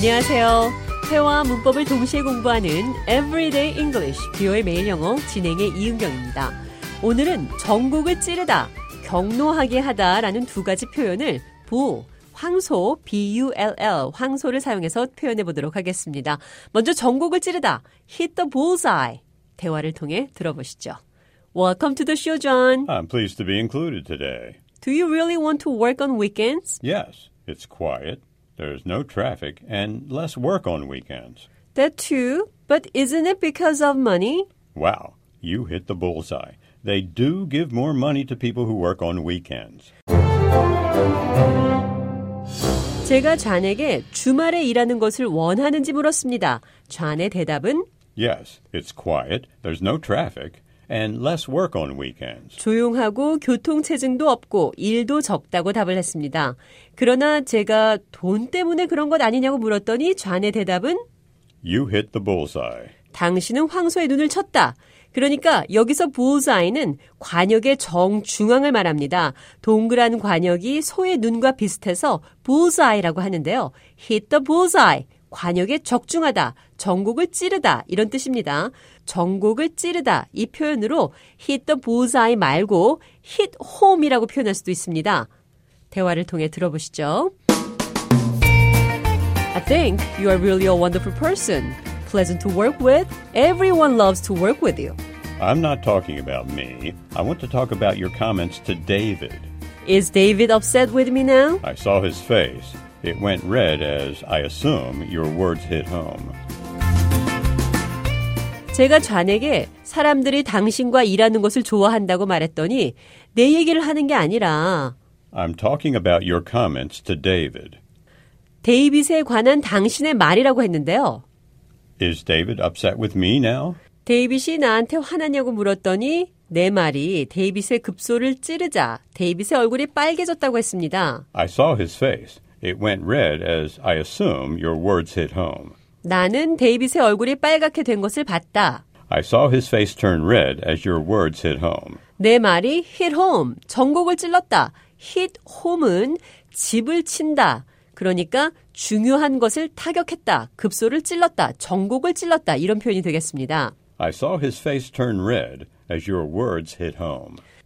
안녕하세요. 회화 문법을 동시에 공부하는 Everyday English, 뷰의 매일 영어 진행의 이은경입니다. 오늘은 전곡을 찌르다, 경노하게 하다 라는 두 가지 표현을 부, 황소, B-U-L-L, 황소를 사용해서 표현해 보도록 하겠습니다. 먼저 전곡을 찌르다, hit the bullseye. 대화를 통해 들어보시죠. Welcome to the show, John. I'm pleased to be included today. Do you really want to work on weekends? Yes, it's quiet, there's no traffic, and less work on weekends. That too, but isn't it because of money? Wow, you hit the bullseye. They do give more money to people who work on weekends. 제가 좌에게 주말에 일하는 것을 원하는지 물었습니다. 좌의 대답은 Yes, it's quiet, there's no traffic, And less work on weekends. 조용하고 교통 체증도 없고 일도 적다고 답을 했습니다. 그러나 제가 돈 때문에 그런 것 아니냐고 물었더니 좌의 대답은 You hit the bullseye. 당신은 황소의 눈을 쳤다. 그러니까 여기서 bullseye는 관역의 정중앙을 말합니다. 동그란 관역이 소의 눈과 비슷해서 bullseye라고 하는데요. hit the bullseye. 관역에 적중하다, 전곡을 찌르다 이런 뜻입니다. 전곡을 찌르다 이 표현으로 hit the bullseye 말고 hit home이라고 표현할 수도 있습니다. 대화를 통해 들어보시죠. I think you are really a wonderful person. Pleasant to work with. Everyone loves to work with you. I'm not talking about me. I want to talk about your comments to David. Is David upset with me now? I saw his face. It went red as I assume your words hit home. 제가 조에게 사람들이 당신과 일하는 것을 좋아한다고 말했더니 내 얘기를 하는 게 아니라 I'm talking about your comments to David. 데이빗에 관한 당신의 말이라고 했는데요. Is David upset with me now? 데이빗이 나한테 화나냐고 물었더니 내 말이 데이빗의 급소를 찌르자 데이빗의 얼굴이 빨개졌다고 했습니다. I saw his face. It went red as I assume your words hit home. 나는 데이빗의 얼굴이 빨갛게 된 것을 봤다. I saw his face turn red as your words hit home. 내 말이 hit home, 전곡을 찔렀다. hit home은 집을 친다. 그러니까 중요한 것을 타격했다. 급소를 찔렀다. 전곡을 찔렀다. 이런 표현이 되겠습니다. I saw his face turn red as your words hit home.